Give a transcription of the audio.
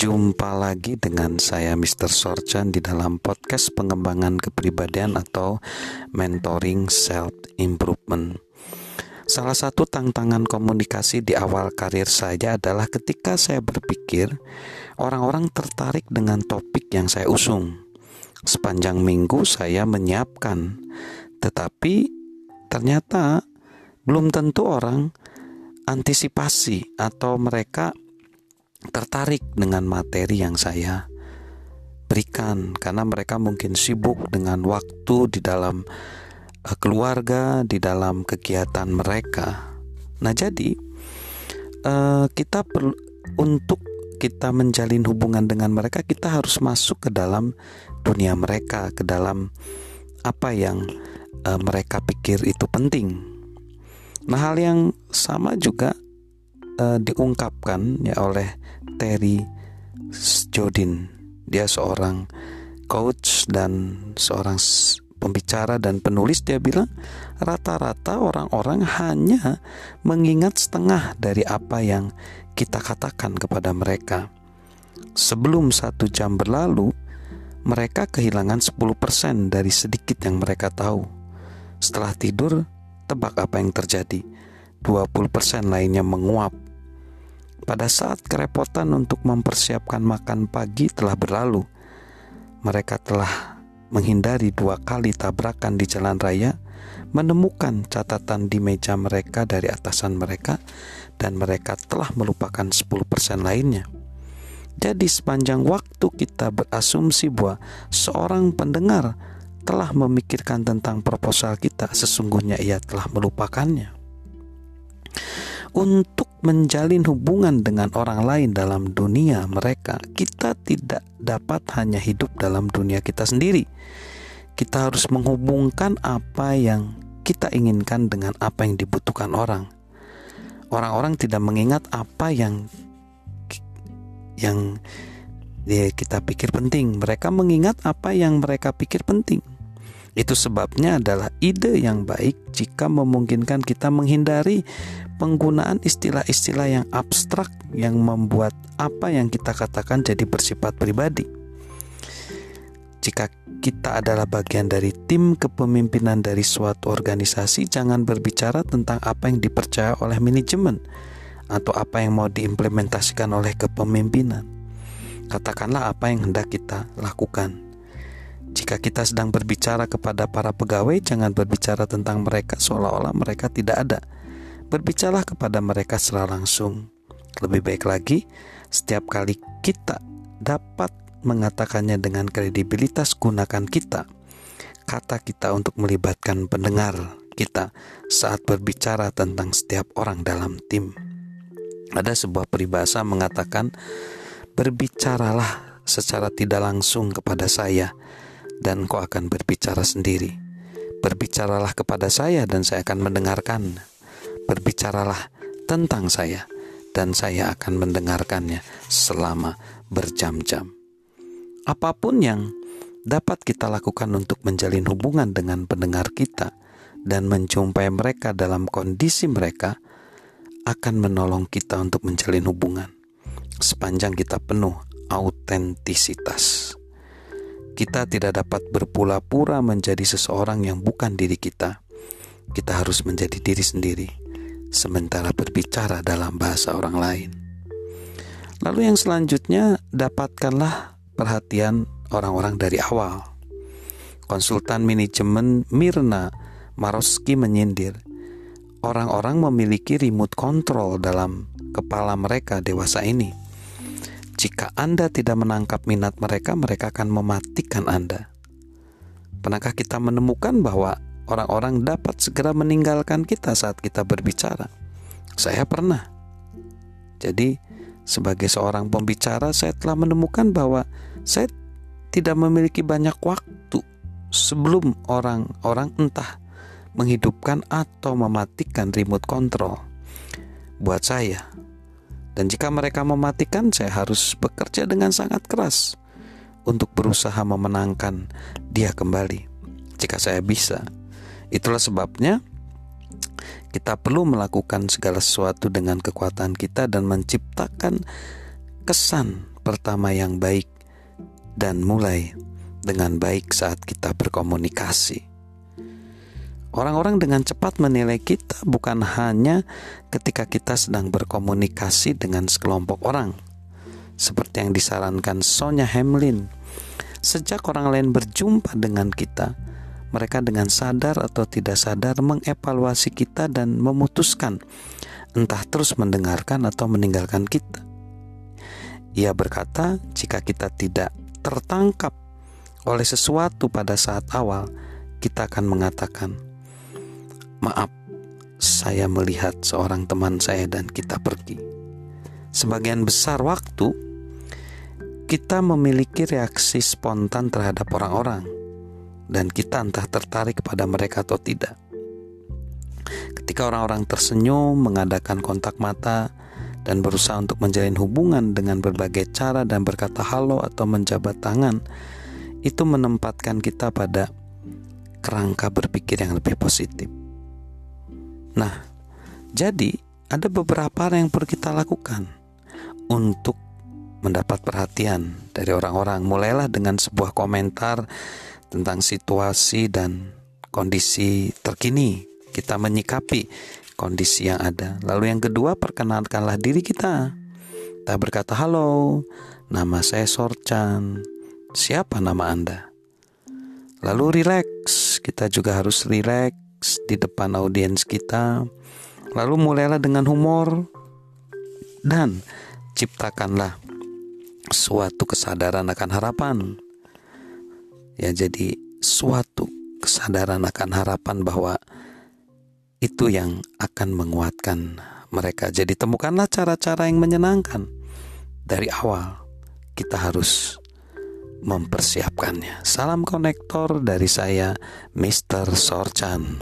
Jumpa lagi dengan saya Mr. Sorchan di dalam podcast pengembangan kepribadian atau mentoring self improvement. Salah satu tantangan komunikasi di awal karir saya adalah ketika saya berpikir orang-orang tertarik dengan topik yang saya usung. Sepanjang minggu saya menyiapkan, tetapi ternyata belum tentu orang antisipasi atau mereka tertarik dengan materi yang saya berikan karena mereka mungkin sibuk dengan waktu di dalam uh, keluarga, di dalam kegiatan mereka. Nah, jadi uh, kita perlu untuk kita menjalin hubungan dengan mereka, kita harus masuk ke dalam dunia mereka, ke dalam apa yang uh, mereka pikir itu penting. Nah, hal yang sama juga uh, diungkapkan ya oleh Terry Jodin. Dia seorang coach dan seorang pembicara dan penulis dia bilang rata-rata orang-orang hanya mengingat setengah dari apa yang kita katakan kepada mereka. Sebelum satu jam berlalu, mereka kehilangan 10% dari sedikit yang mereka tahu. Setelah tidur, tebak apa yang terjadi. 20% lainnya menguap pada saat kerepotan untuk mempersiapkan makan pagi telah berlalu, mereka telah menghindari dua kali tabrakan di jalan raya, menemukan catatan di meja mereka dari atasan mereka, dan mereka telah melupakan 10% lainnya. Jadi sepanjang waktu kita berasumsi bahwa seorang pendengar telah memikirkan tentang proposal kita, sesungguhnya ia telah melupakannya untuk menjalin hubungan dengan orang lain dalam dunia mereka, kita tidak dapat hanya hidup dalam dunia kita sendiri. Kita harus menghubungkan apa yang kita inginkan dengan apa yang dibutuhkan orang. Orang-orang tidak mengingat apa yang yang ya, kita pikir penting. Mereka mengingat apa yang mereka pikir penting. Itu sebabnya adalah ide yang baik jika memungkinkan kita menghindari penggunaan istilah-istilah yang abstrak yang membuat apa yang kita katakan jadi bersifat pribadi. Jika kita adalah bagian dari tim kepemimpinan dari suatu organisasi, jangan berbicara tentang apa yang dipercaya oleh manajemen atau apa yang mau diimplementasikan oleh kepemimpinan. Katakanlah apa yang hendak kita lakukan. Jika kita sedang berbicara kepada para pegawai, jangan berbicara tentang mereka seolah-olah mereka tidak ada. Berbicaralah kepada mereka secara langsung. Lebih baik lagi, setiap kali kita dapat mengatakannya dengan kredibilitas, gunakan kita. Kata kita untuk melibatkan pendengar kita saat berbicara tentang setiap orang dalam tim. Ada sebuah peribahasa mengatakan, "Berbicaralah secara tidak langsung kepada saya." Dan kau akan berbicara sendiri. Berbicaralah kepada saya dan saya akan mendengarkan. Berbicaralah tentang saya dan saya akan mendengarkannya selama berjam-jam. Apa pun yang dapat kita lakukan untuk menjalin hubungan dengan pendengar kita dan menjumpai mereka dalam kondisi mereka akan menolong kita untuk menjalin hubungan sepanjang kita penuh autentisitas. Kita tidak dapat berpura-pura menjadi seseorang yang bukan diri kita. Kita harus menjadi diri sendiri, sementara berbicara dalam bahasa orang lain. Lalu, yang selanjutnya, dapatkanlah perhatian orang-orang dari awal. Konsultan manajemen Mirna Maroski menyindir, orang-orang memiliki remote control dalam kepala mereka dewasa ini jika Anda tidak menangkap minat mereka, mereka akan mematikan Anda. Pernahkah kita menemukan bahwa orang-orang dapat segera meninggalkan kita saat kita berbicara? Saya pernah. Jadi, sebagai seorang pembicara, saya telah menemukan bahwa saya tidak memiliki banyak waktu sebelum orang-orang entah menghidupkan atau mematikan remote control. Buat saya, dan jika mereka mematikan, saya harus bekerja dengan sangat keras untuk berusaha memenangkan dia kembali. Jika saya bisa, itulah sebabnya kita perlu melakukan segala sesuatu dengan kekuatan kita dan menciptakan kesan pertama yang baik dan mulai dengan baik saat kita berkomunikasi. Orang-orang dengan cepat menilai kita bukan hanya ketika kita sedang berkomunikasi dengan sekelompok orang, seperti yang disarankan Sonya Hamlin. Sejak orang lain berjumpa dengan kita, mereka dengan sadar atau tidak sadar mengevaluasi kita dan memutuskan entah terus mendengarkan atau meninggalkan kita. Ia berkata, jika kita tidak tertangkap oleh sesuatu pada saat awal, kita akan mengatakan, Maaf, saya melihat seorang teman saya dan kita pergi. Sebagian besar waktu kita memiliki reaksi spontan terhadap orang-orang dan kita entah tertarik kepada mereka atau tidak. Ketika orang-orang tersenyum, mengadakan kontak mata, dan berusaha untuk menjalin hubungan dengan berbagai cara dan berkata halo atau menjabat tangan, itu menempatkan kita pada kerangka berpikir yang lebih positif. Nah, jadi ada beberapa hal yang perlu kita lakukan untuk mendapat perhatian dari orang-orang. Mulailah dengan sebuah komentar tentang situasi dan kondisi terkini. Kita menyikapi kondisi yang ada. Lalu yang kedua, perkenalkanlah diri kita. Kita berkata, "Halo, nama saya Sorchan. Siapa nama Anda?" Lalu rileks. Kita juga harus rileks di depan audiens kita. Lalu mulailah dengan humor dan ciptakanlah suatu kesadaran akan harapan. Ya, jadi suatu kesadaran akan harapan bahwa itu yang akan menguatkan mereka. Jadi temukanlah cara-cara yang menyenangkan dari awal. Kita harus mempersiapkannya. Salam konektor dari saya, Mr. Sorchan.